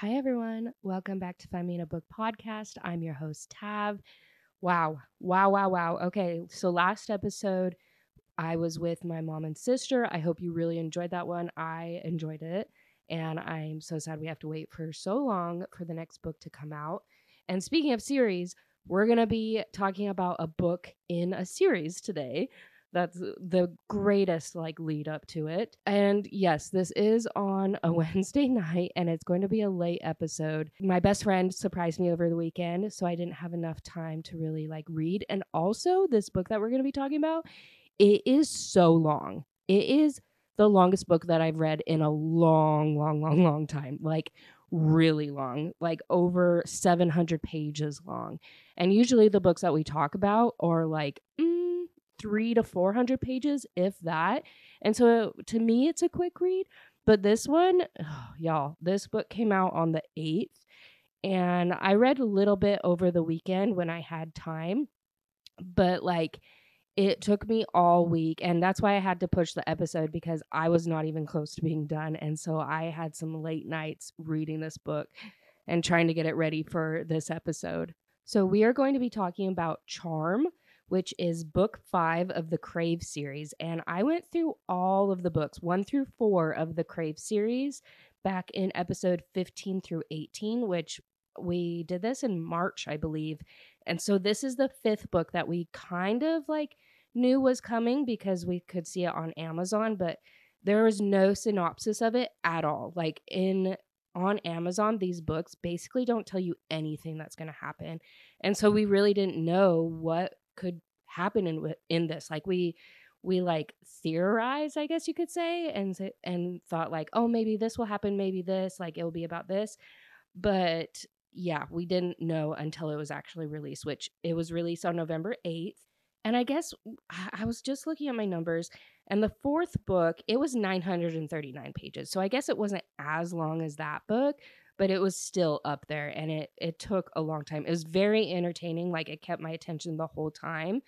Hi, everyone. Welcome back to Find Me in a Book podcast. I'm your host, Tav. Wow, wow, wow, wow. Okay, so last episode, I was with my mom and sister. I hope you really enjoyed that one. I enjoyed it. And I'm so sad we have to wait for so long for the next book to come out. And speaking of series, we're going to be talking about a book in a series today. That's the greatest like lead up to it. And yes, this is on a Wednesday night and it's going to be a late episode. My best friend surprised me over the weekend, so I didn't have enough time to really like read. And also, this book that we're going to be talking about, it is so long. It is the longest book that I've read in a long, long, long, long time. Like really long, like over 700 pages long. And usually the books that we talk about are like mm, three to 400 pages, if that. And so to me, it's a quick read. But this one, oh, y'all, this book came out on the 8th. And I read a little bit over the weekend when I had time. But like, it took me all week and that's why i had to push the episode because i was not even close to being done and so i had some late nights reading this book and trying to get it ready for this episode so we are going to be talking about charm which is book five of the crave series and i went through all of the books one through four of the crave series back in episode 15 through 18 which we did this in march i believe and so this is the fifth book that we kind of like knew was coming because we could see it on Amazon, but there was no synopsis of it at all. Like in on Amazon, these books basically don't tell you anything that's going to happen. And so we really didn't know what could happen in in this. Like we we like theorized, I guess you could say, and and thought like, "Oh, maybe this will happen, maybe this, like it'll be about this." But yeah, we didn't know until it was actually released, which it was released on November 8th. And I guess I was just looking at my numbers, and the fourth book, it was 939 pages. So I guess it wasn't as long as that book, but it was still up there and it it took a long time. It was very entertaining, like it kept my attention the whole time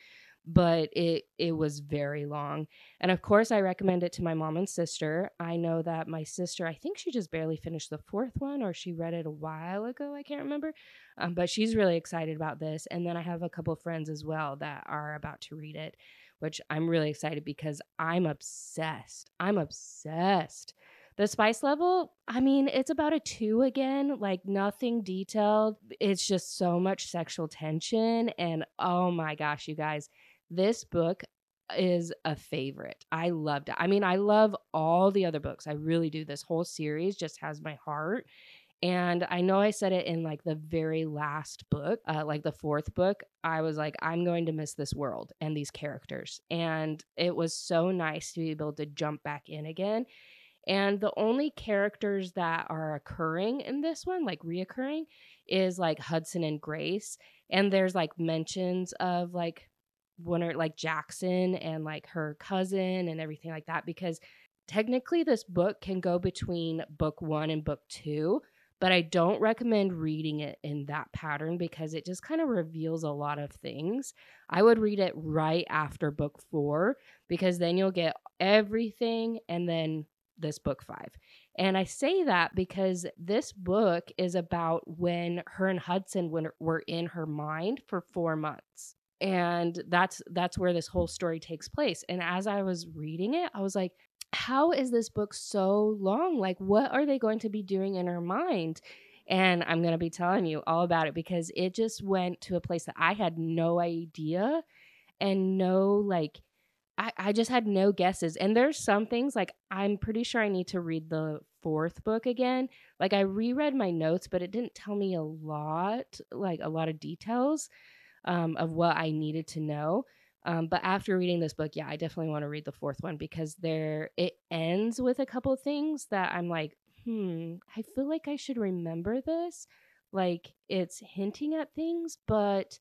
but it it was very long. And of course, I recommend it to my mom and sister. I know that my sister, I think she just barely finished the fourth one, or she read it a while ago. I can't remember, um, but she's really excited about this. And then I have a couple friends as well that are about to read it, which I'm really excited because I'm obsessed. I'm obsessed. The spice level, I mean, it's about a two again, like nothing detailed. It's just so much sexual tension. And oh my gosh, you guys, this book is a favorite. I loved it. I mean, I love all the other books. I really do. This whole series just has my heart. And I know I said it in like the very last book, uh, like the fourth book. I was like, I'm going to miss this world and these characters. And it was so nice to be able to jump back in again. And the only characters that are occurring in this one, like reoccurring, is like Hudson and Grace. And there's like mentions of like one or like Jackson and like her cousin and everything like that because technically this book can go between book 1 and book 2 but I don't recommend reading it in that pattern because it just kind of reveals a lot of things. I would read it right after book 4 because then you'll get everything and then this book 5. And I say that because this book is about when her and Hudson were in her mind for 4 months. And that's that's where this whole story takes place. And as i was reading it i was like how is this book so long? Like what are they going to be doing in her mind? And i'm going to be telling you all about it because it just went to a place that i had no idea and no like I, I just had no guesses and there's some things like i'm pretty sure i need to read the fourth book again like i reread my notes but it didn't tell me a lot like a lot of details um, of what I needed to know. Um, but after reading this book, yeah, I definitely want to read the fourth one because there it ends with a couple things that I'm like, hmm, I feel like I should remember this. Like it's hinting at things, but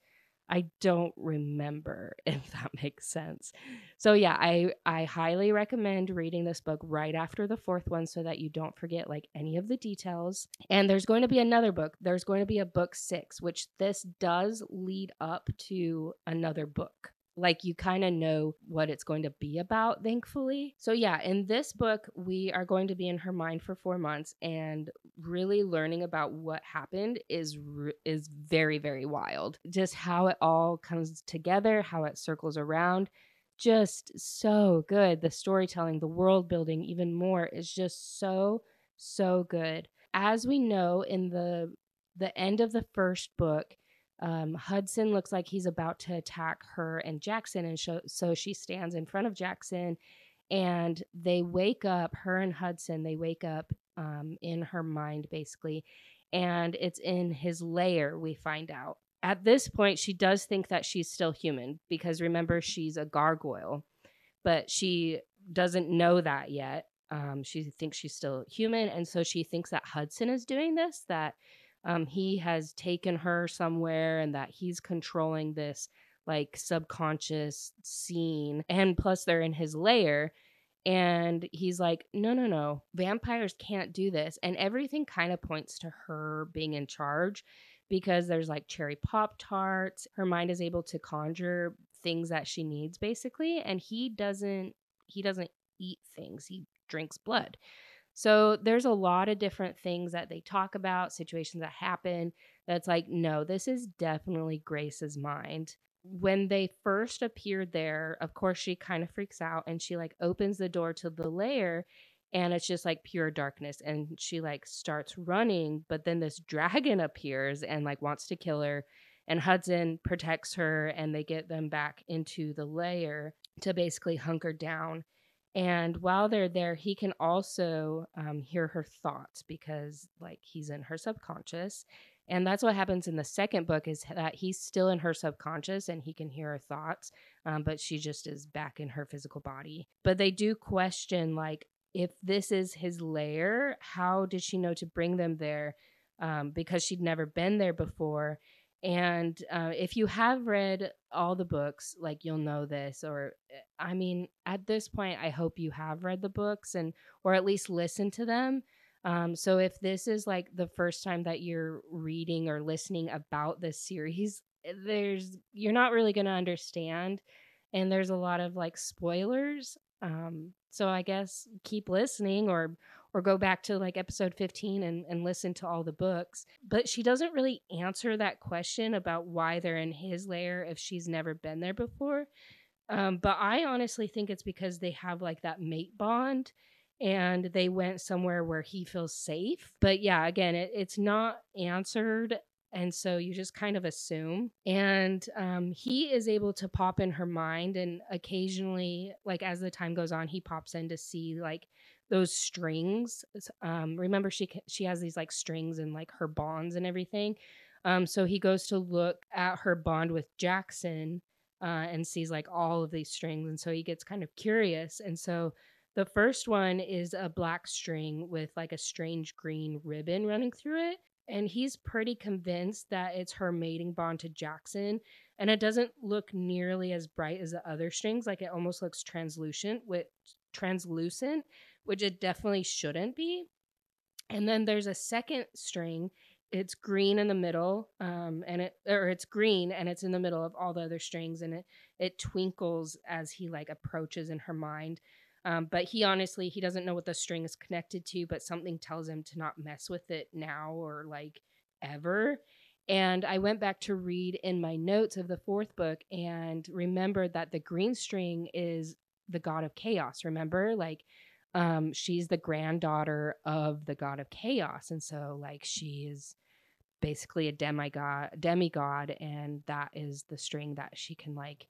I don't remember if that makes sense. So yeah, I I highly recommend reading this book right after the fourth one so that you don't forget like any of the details. And there's going to be another book. There's going to be a book 6, which this does lead up to another book. Like you kind of know what it's going to be about, thankfully. So, yeah, in this book, we are going to be in her mind for four months and really learning about what happened is is very very wild. Just how it all comes together how it circles around just so good. The storytelling the world building even more is just so so good. As we know in the the end of the first book um, Hudson looks like he's about to attack her and Jackson, and so, so she stands in front of Jackson, and they wake up. Her and Hudson, they wake up um, in her mind, basically, and it's in his lair. We find out at this point she does think that she's still human because remember she's a gargoyle, but she doesn't know that yet. Um, she thinks she's still human, and so she thinks that Hudson is doing this. That um, he has taken her somewhere and that he's controlling this like subconscious scene. And plus, they're in his lair. And he's like, no, no, no, vampires can't do this. And everything kind of points to her being in charge because there's like cherry pop tarts. Her mind is able to conjure things that she needs basically. And he doesn't, he doesn't eat things, he drinks blood. So there's a lot of different things that they talk about, situations that happen that's like, no, this is definitely Grace's mind. When they first appeared there, of course, she kind of freaks out and she like opens the door to the lair and it's just like pure darkness and she like starts running but then this dragon appears and like wants to kill her and Hudson protects her and they get them back into the lair to basically hunker down and while they're there, he can also um, hear her thoughts because, like, he's in her subconscious. And that's what happens in the second book is that he's still in her subconscious and he can hear her thoughts, um, but she just is back in her physical body. But they do question, like, if this is his lair, how did she know to bring them there? Um, because she'd never been there before. And uh, if you have read all the books, like you'll know this, or eh, I mean, at this point, I hope you have read the books and, or at least listened to them. Um, so if this is like the first time that you're reading or listening about this series, eh, there's, you're not really going to understand. And there's a lot of like spoilers. Um, so I guess keep listening or, or go back to like episode 15 and, and listen to all the books. But she doesn't really answer that question about why they're in his lair if she's never been there before. Um, but I honestly think it's because they have like that mate bond and they went somewhere where he feels safe. But yeah, again, it, it's not answered. And so you just kind of assume. And um, he is able to pop in her mind. And occasionally, like as the time goes on, he pops in to see like those strings. Um, remember, she she has these like strings and like her bonds and everything. Um, so he goes to look at her bond with Jackson uh, and sees like all of these strings, and so he gets kind of curious. And so the first one is a black string with like a strange green ribbon running through it. And he's pretty convinced that it's her mating bond to Jackson. And it doesn't look nearly as bright as the other strings. Like it almost looks translucent with translucent which it definitely shouldn't be. And then there's a second string. It's green in the middle, um, and it or it's green and it's in the middle of all the other strings, and it it twinkles as he like approaches in her mind. Um, but he honestly he doesn't know what the string is connected to, but something tells him to not mess with it now or like ever. And I went back to read in my notes of the fourth book and remembered that the green string is the god of chaos. Remember, like um, she's the granddaughter of the god of chaos, and so like she is basically a demigod, demigod, and that is the string that she can like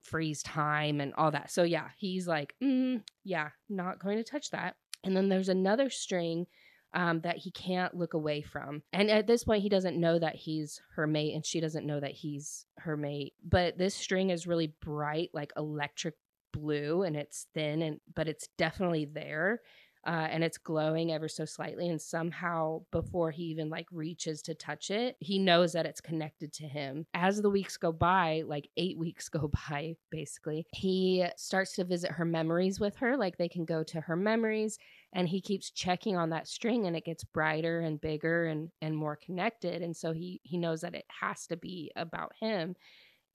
freeze time and all that. So yeah, he's like, mm, yeah, not going to touch that. And then there's another string um, that he can't look away from. And at this point, he doesn't know that he's her mate, and she doesn't know that he's her mate. But this string is really bright, like electric blue and it's thin and but it's definitely there uh, and it's glowing ever so slightly and somehow before he even like reaches to touch it he knows that it's connected to him. As the weeks go by like eight weeks go by basically he starts to visit her memories with her like they can go to her memories and he keeps checking on that string and it gets brighter and bigger and and more connected and so he he knows that it has to be about him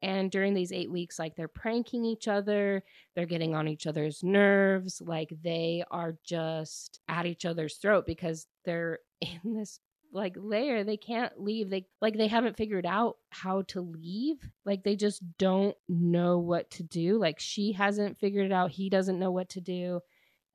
And during these eight weeks, like they're pranking each other, they're getting on each other's nerves, like they are just at each other's throat because they're in this like layer they can't leave they like they haven't figured out how to leave like they just don't know what to do like she hasn't figured it out he doesn't know what to do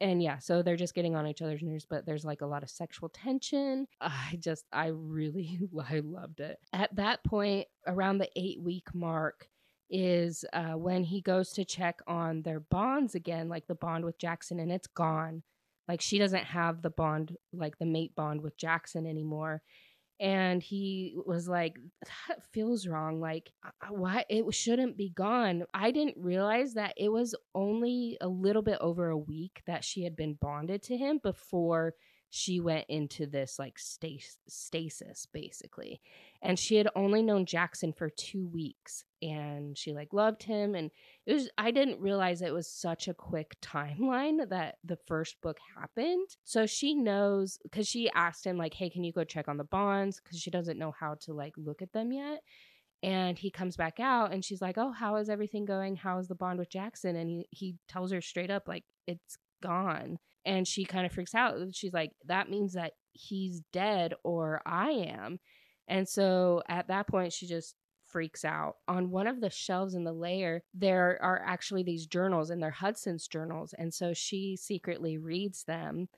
and yeah so they're just getting on each other's nerves but there's like a lot of sexual tension. I just i really i loved it. At that point around the eight week mark is uh, when he goes to check on their bonds again like the bond with jackson and it's gone. Like she doesn't have the bond, like the mate bond with Jackson anymore. And he was like, that feels wrong. Like, uh, uh, why it shouldn't be gone. I didn't realize that it was only a little bit over a week that she had been bonded to him before she went into this like stas- stasis basically and she had only known jackson for two weeks and she like loved him and it was i didn't realize it was such a quick timeline that the first book happened. So she knows because she asked him like hey can you go check on the bonds? Because she doesn't know how to like look at them yet. And he comes back out and she's like oh how is everything going? How is the bond with jackson? And he, he tells her straight up like it's gone. And she kind of freaks out. She's like, that means that he's dead or I am. And so at that point, she just freaks out. On one of the shelves in the layer, there are actually these journals, and they're Hudson's journals. And so she secretly reads them.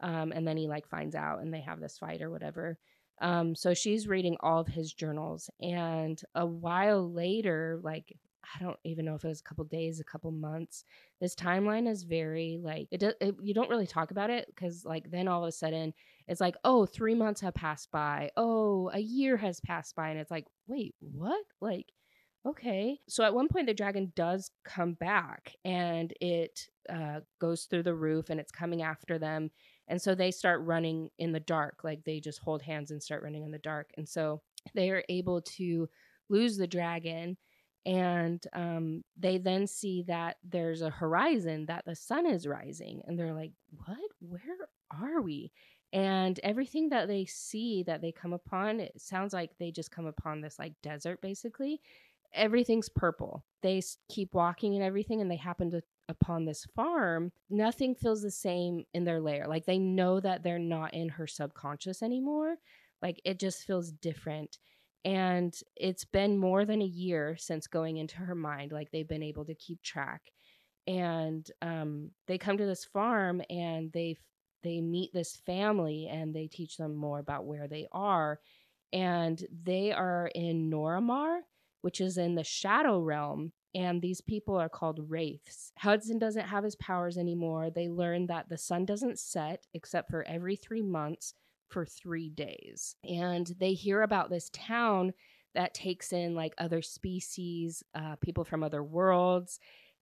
Um, and then he like finds out, and they have this fight or whatever. Um, so she's reading all of his journals. And a while later, like I don't even know if it was a couple days, a couple months. This timeline is very like it, it you don't really talk about it because like then all of a sudden it's like oh three months have passed by, oh a year has passed by, and it's like wait what? Like okay. So at one point the dragon does come back and it uh, goes through the roof and it's coming after them, and so they start running in the dark, like they just hold hands and start running in the dark, and so they are able to lose the dragon and um, they then see that there's a horizon that the sun is rising and they're like what? Where are we? And everything that they see that they come upon it sounds like they just come upon this like desert basically. Everything's purple. They keep walking and everything and they happen to upon this farm nothing feels the same in their layer like they know that they're not in her subconscious anymore. Like it just feels different and it's been more than a year since going into her mind like they've been able to keep track and um, they come to this farm and they they meet this family and they teach them more about where they are and they are in Noromar which is in the shadow realm and these people are called wraiths. Hudson doesn't have his powers anymore. They learn that the sun doesn't set except for every 3 months for three days. And they hear about this town that takes in like other species, uh, people from other worlds.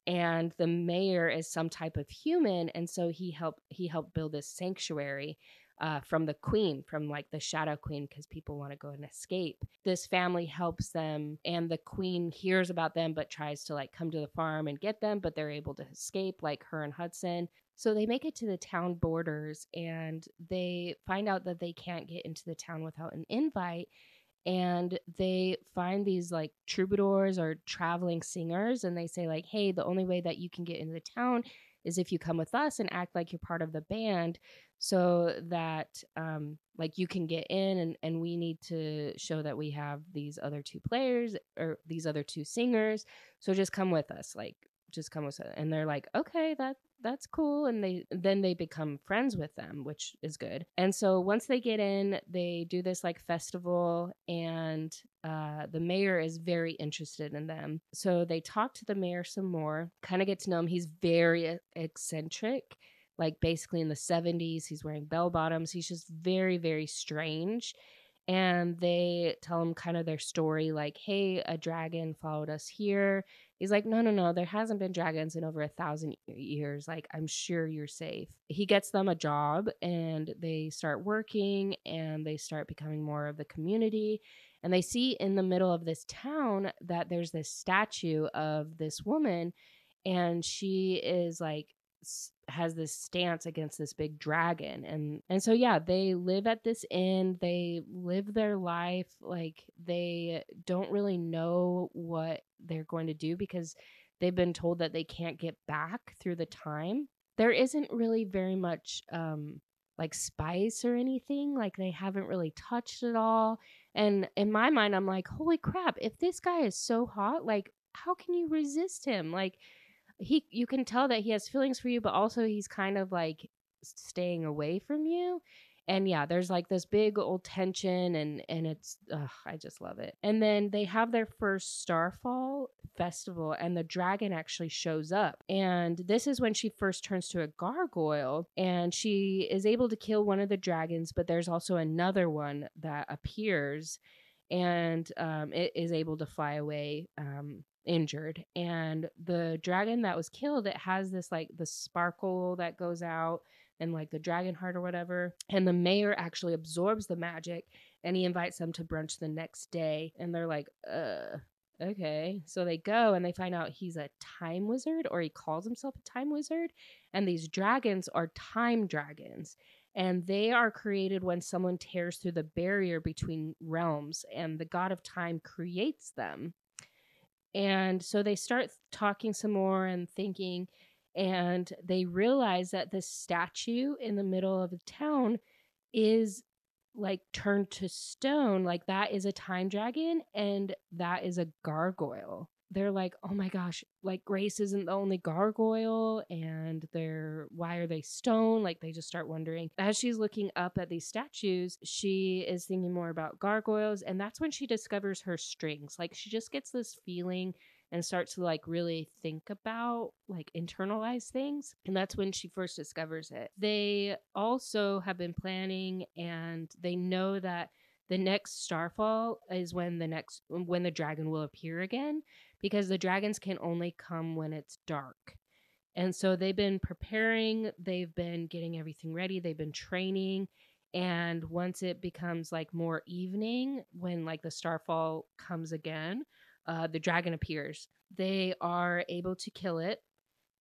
And the mayor is some type of human, and so he helped he helped build this sanctuary uh, from the queen, from like the shadow queen, because people want to go and escape. This family helps them, and the queen hears about them, but tries to like come to the farm and get them, but they're able to escape, like her and Hudson. So they make it to the town borders and they find out that they can't get into the town without an invite. And they find these like troubadours or traveling singers, and they say, like, hey, the only way that you can get into the town is if you come with us and act like you're part of the band so that um, like you can get in and, and we need to show that we have these other two players or these other two singers so just come with us like just come with us and they're like okay that that's cool and they then they become friends with them which is good. And so once they get in they do this like festival and uh, the mayor is very interested in them. So they talk to the mayor some more kind of get to know him. He's very eccentric like basically in the 70s he's wearing bell bottoms. He's just very very strange and they tell him kind of their story like hey a dragon followed us here. He's like no no no there hasn't been dragons in over a thousand years like i'm sure you're safe. He gets them a job and they start working and they start becoming more of the community and they see in the middle of this town that there's this statue of this woman and she is like has this stance against this big dragon and and so yeah they live at this inn they live their life like they don't really know what they're going to do because they've been told that they can't get back through the time. There isn't really very much um like spice or anything like they haven't really touched it all and in my mind i'm like holy crap if this guy is so hot like how can you resist him? Like he you can tell that he has feelings for you but also he's kind of like staying away from you. And yeah there's like this big old tension and and it's ugh, i just love it. And then they have their first starfall festival and the dragon actually shows up. And this is when she first turns to a gargoyle and she is able to kill one of the dragons but there's also another one that appears and um, it is able to fly away um, injured and the dragon that was killed it has this like the sparkle that goes out and like the dragon heart or whatever and the mayor actually absorbs the magic and he invites them to brunch the next day and they're like uh okay. So they go and they find out he's a time wizard or he calls himself a time wizard and these dragons are time dragons and they are created when someone tears through the barrier between realms and the god of time creates them and so they start talking some more and thinking, and they realize that this statue in the middle of the town is like turned to stone. Like that is a time dragon, and that is a gargoyle they're like, oh my gosh, like Grace isn't the only gargoyle, and they're why are they stone? Like they just start wondering. As she's looking up at these statues, she is thinking more about gargoyles, and that's when she discovers her strings. Like she just gets this feeling and starts to like really think about like internalize things and that's when she first discovers it they also have been planning and they know that the next starfall is when the next when the dragon will appear again because the dragons can only come when it's dark. And so they've been preparing, they've been getting everything ready, they've been training. And once it becomes like more evening, when like the starfall comes again, uh, the dragon appears. They are able to kill it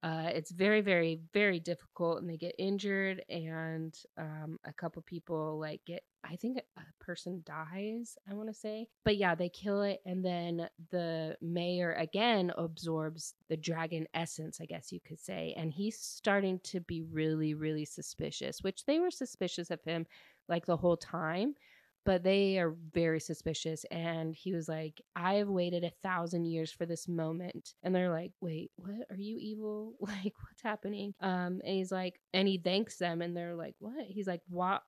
uh, it's very, very, very difficult, and they get injured, and um, a couple people like get. I think a person dies. I want to say, but yeah, they kill it, and then the mayor again absorbs the dragon essence, I guess you could say, and he's starting to be really, really suspicious. Which they were suspicious of him like the whole time, but they are very suspicious. And he was like, I have waited a thousand years for this moment. And they're like, wait, what? Are you evil? Like, what's happening? Um, and he's like, and he thanks them. And they're like, what? He's like, why,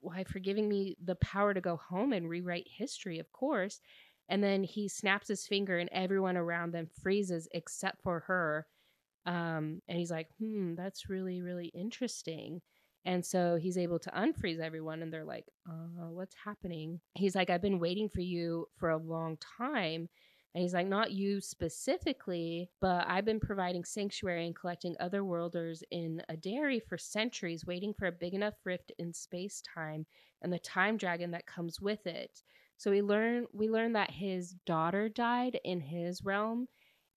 why for giving me the power to go home and rewrite history, of course. And then he snaps his finger and everyone around them freezes except for her. Um, and he's like, hmm, that's really, really interesting. And so he's able to unfreeze everyone, and they're like, uh, what's happening? He's like, I've been waiting for you for a long time. And he's like, not you specifically, but I've been providing sanctuary and collecting other worlders in Adarie for centuries, waiting for a big enough rift in space time and the time dragon that comes with it. So we learn we learn that his daughter died in his realm,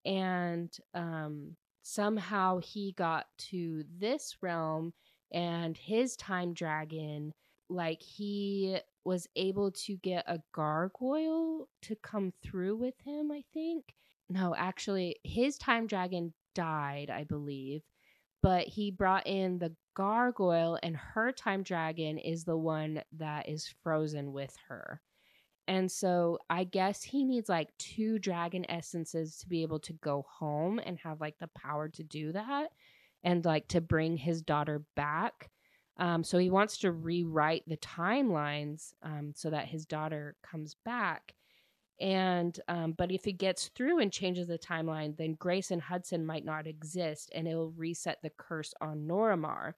and um, somehow he got to this realm and his time dragon like he was able to get a gargoyle to come through with him i think. No actually his time dragon died i believe but he brought in the gargoyle and her time dragon is the one that is frozen with her. And so i guess he needs like two dragon essences to be able to go home and have like the power to do that and like to bring his daughter back. Um, so he wants to rewrite the timelines um, so that his daughter comes back. And um, but if he gets through and changes the timeline, then Grace and Hudson might not exist, and it'll reset the curse on Noromar.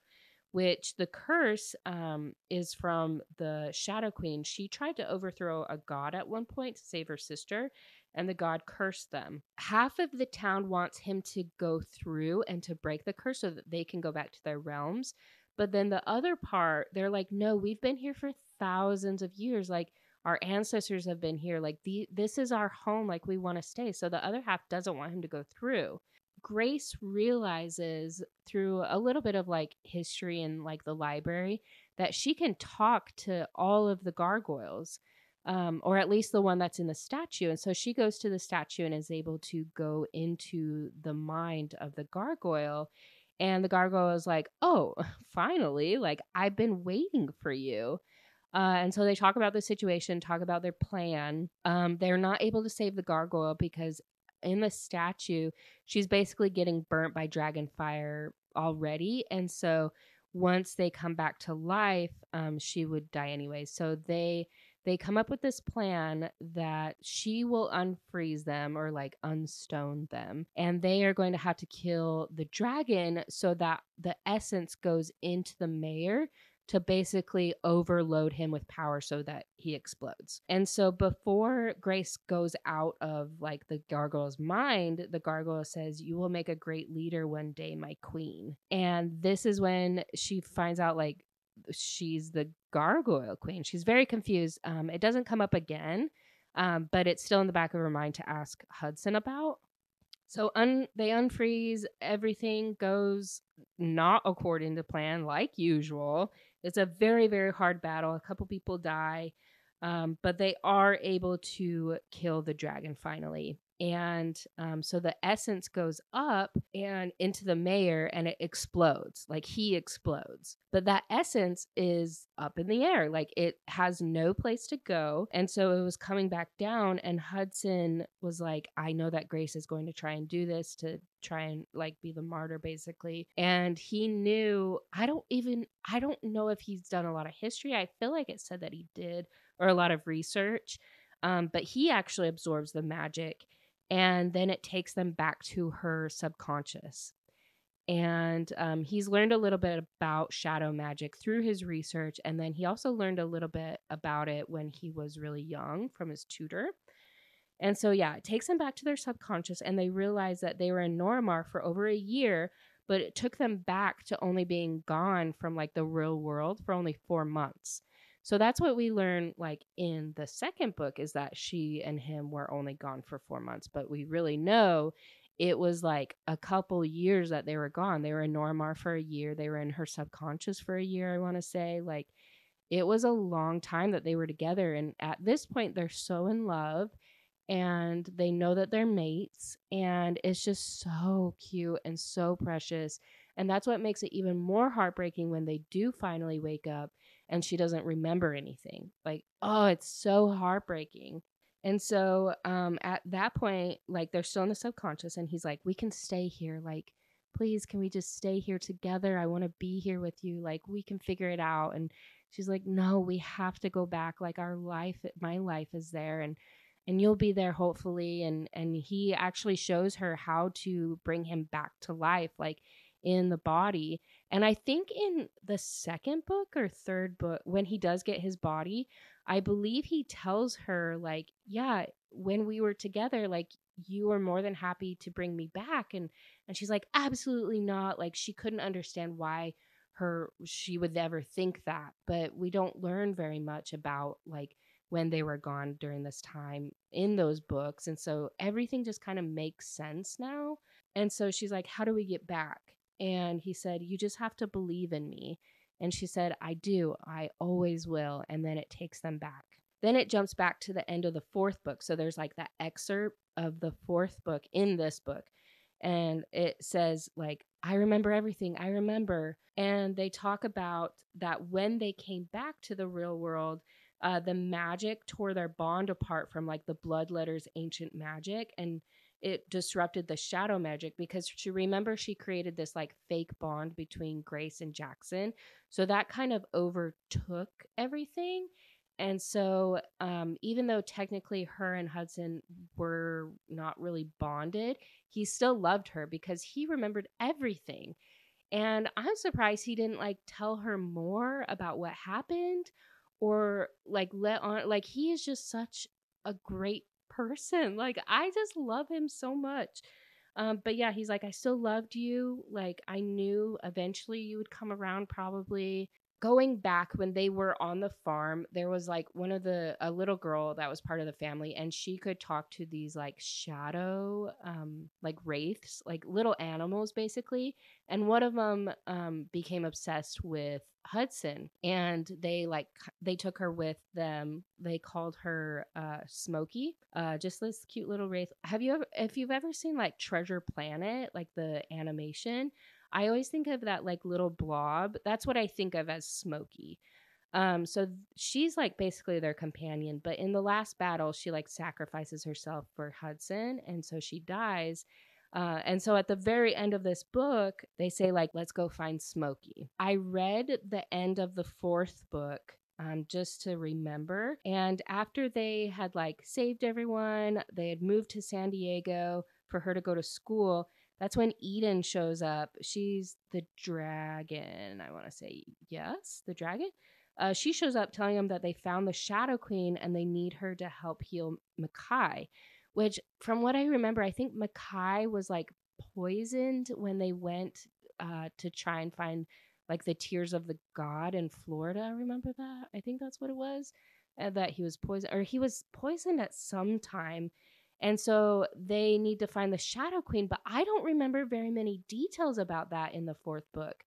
Which the curse um, is from the Shadow Queen. She tried to overthrow a god at one point to save her sister, and the god cursed them. Half of the town wants him to go through and to break the curse so that they can go back to their realms. But then the other part, they're like, no, we've been here for thousands of years. Like, our ancestors have been here. Like, the, this is our home. Like, we want to stay. So the other half doesn't want him to go through. Grace realizes through a little bit of like history and like the library that she can talk to all of the gargoyles. Um, or at least the one that's in the statue. And so she goes to the statue and is able to go into the mind of the gargoyle. And the gargoyle is like, Oh, finally, like I've been waiting for you. Uh, and so they talk about the situation, talk about their plan. Um, they're not able to save the gargoyle because in the statue, she's basically getting burnt by dragon fire already. And so once they come back to life, um, she would die anyway. So they they come up with this plan that she will unfreeze them or like unstone them and they are going to have to kill the dragon so that the essence goes into the mayor to basically overload him with power so that he explodes. And so before Grace goes out of like the gargoyle's mind, the gargoyle says, You will make a great leader one day, my queen. And this is when she finds out like she's the gargoyle queen. She's very confused. Um, it doesn't come up again, um, but it's still in the back of her mind to ask Hudson about. So un- they unfreeze. Everything goes not according to plan, like usual. It's a very, very hard battle. A couple people die, um, but they are able to kill the dragon finally and um, so the essence goes up and into the mayor and it explodes like he explodes. But that essence is up in the air like it has no place to go. And so it was coming back down and hudson was like i know that grace is going to try and do this to try and like be the martyr basically. And he knew i don't even i don't know if he's done a lot of history. I feel like it said that he did or a lot of research um, but he actually absorbs the magic and then it takes them back to her subconscious. And um, he's learned a little bit about shadow magic through his research. And then he also learned a little bit about it when he was really young from his tutor. And so, yeah, it takes them back to their subconscious, and they realize that they were in Noromar for over a year, but it took them back to only being gone from like the real world for only four months. So that's what we learn like in the second book is that she and him were only gone for 4 months, but we really know it was like a couple years that they were gone. They were in Noromar for a year, they were in her subconscious for a year, I want to say. Like it was a long time that they were together and at this point they're so in love and they know that they're mates and it's just so cute and so precious and that's what makes it even more heartbreaking when they do finally wake up and she doesn't remember anything. Like, oh, it's so heartbreaking. And so um, at that point, like they're still in the subconscious, and he's like, we can stay here. Like, please, can we just stay here together? I want to be here with you. Like, we can figure it out. And she's like, no, we have to go back. Like, our life, my life is there. And and you'll be there hopefully and and he actually shows her how to bring him back to life like in the body. And I think in the second book or third book, when he does get his body, I believe he tells her, like, yeah, when we were together, like, you were more than happy to bring me back. And, and she's like, absolutely not. Like, she couldn't understand why her, she would ever think that. But we don't learn very much about, like, when they were gone during this time in those books. And so everything just kind of makes sense now. And so she's like, How do we get back? And he said, You just have to believe in me. And she said, I do. I always will. And then it takes them back. Then it jumps back to the end of the fourth book. So there's like that excerpt of the fourth book in this book. And it says, like, I remember everything. I remember. And they talk about that when they came back to the real world, uh, the magic tore their bond apart from like the blood letters ancient magic. And it disrupted the shadow magic because she remember she created this like fake bond between Grace and Jackson. So that kind of overtook everything. And so, um, even though technically her and Hudson were not really bonded, he still loved her because he remembered everything. And I'm surprised he didn't like tell her more about what happened or like let on, like, he is just such a great person. Like I just love him so much. Um, but yeah, he's like, I still loved you. Like I knew eventually you would come around, probably going back when they were on the farm, there was like one of the a little girl that was part of the family, and she could talk to these like shadow, um, like wraiths, like little animals basically. And one of them um, became obsessed with Hudson, and they like they took her with them. They called her uh, Smokey, uh, just this cute little wraith. Have you ever, if you've ever seen like Treasure Planet, like the animation? I always think of that like little blob. That's what I think of as Smokey. Um, so th- she's like basically their companion, but in the last battle, she like sacrifices herself for Hudson, and so she dies. Uh, and so at the very end of this book, they say like, "Let's go find Smokey." I read the end of the fourth book um, just to remember. And after they had like saved everyone, they had moved to San Diego for her to go to school. That's when Eden shows up. She's the dragon. I want to say yes, the dragon. Uh, she shows up telling them that they found the Shadow Queen and they need her to help heal Mekhi. Which, from what I remember, I think Mekhi was like poisoned when they went uh, to try and find like the Tears of the God in Florida. Remember that? I think that's what it was. Uh, that he was poisoned, or he was poisoned at some time and so they need to find the Shadow Queen, but I don't remember very many details about that in the fourth book.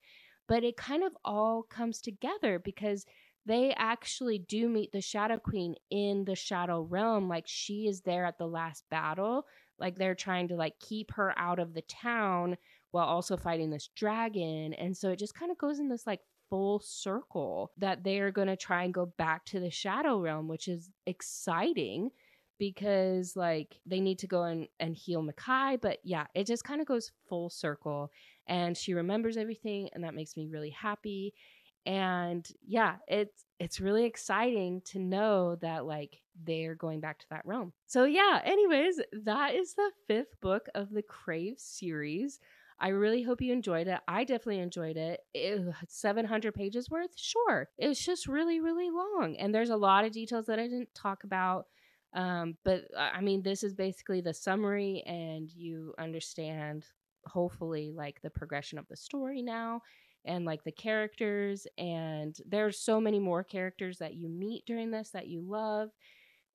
But it kind of all comes together because they actually do meet the Shadow Queen in the Shadow Realm. Like she is there at the last battle. Like they're trying to like keep her out of the town while also fighting this dragon. And so it just kind of goes in this like full circle that they are going to try and go back to the Shadow Realm, which is exciting because like they need to go and, and heal Mekhi. But yeah, it just kind of goes full circle and she remembers everything and that makes me really happy. And yeah, it's it's really exciting to know that like they're going back to that realm. So yeah, anyways, that is the fifth book of the Crave series. I really hope you enjoyed it. I definitely enjoyed it. Ew, 700 pages worth? Sure. It's just really, really long. And there's a lot of details that I didn't talk about. Um, but uh, I mean, this is basically the summary, and you understand hopefully like the progression of the story now and like the characters and there's so many more characters that you meet during this that you love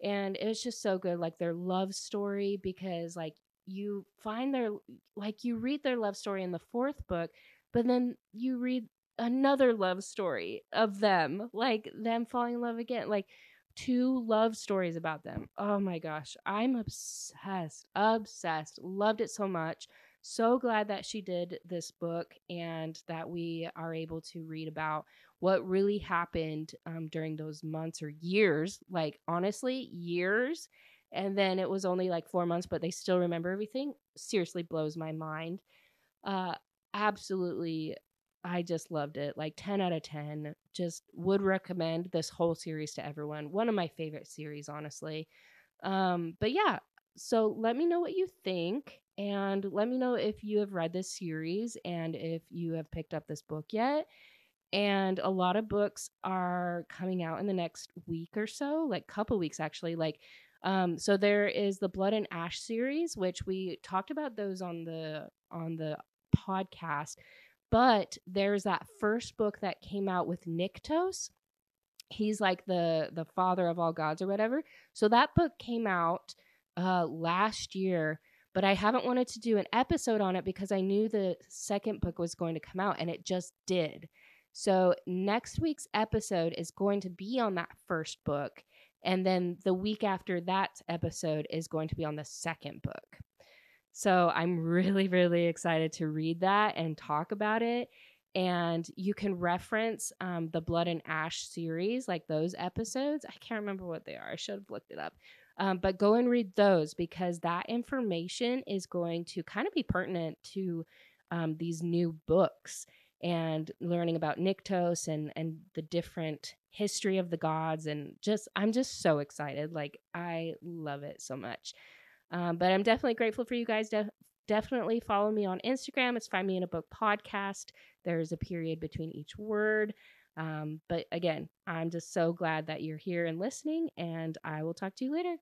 and it's just so good like their love story because like you find their like you read their love story in the fourth book but then you read another love story of them like them falling in love again like two love stories about them. Oh my gosh, I'm obsessed, obsessed. Loved it so much. So glad that she did this book and that we are able to read about what really happened um, during those months or years. Like, honestly, years. And then it was only like four months, but they still remember everything. Seriously blows my mind. Uh, absolutely I just loved it. Like 10 out of 10. Just would recommend this whole series to everyone. One of my favorite series, honestly. Um, but yeah, so let me know what you think and let me know if you have read this series and if you have picked up this book yet. And a lot of books are coming out in the next week or so, like couple weeks actually. Like um, so there is the Blood and Ash series, which we talked about those on the on the podcast but there's that first book that came out with Nyktos. He's like the the father of all gods or whatever. So that book came out uh, last year, but I haven't wanted to do an episode on it because I knew the second book was going to come out, and it just did. So next week's episode is going to be on that first book, and then the week after that episode is going to be on the second book. So I'm really, really excited to read that and talk about it. And you can reference um, the Blood and Ash series, like those episodes. I can't remember what they are. I should have looked it up. Um, but go and read those because that information is going to kind of be pertinent to um, these new books and learning about Nyktos and and the different history of the gods and just I'm just so excited. Like I love it so much. Um, but I'm definitely grateful for you guys. De- definitely follow me on Instagram. It's Find Me in a Book podcast. There's a period between each word. Um, but again, I'm just so glad that you're here and listening, and I will talk to you later.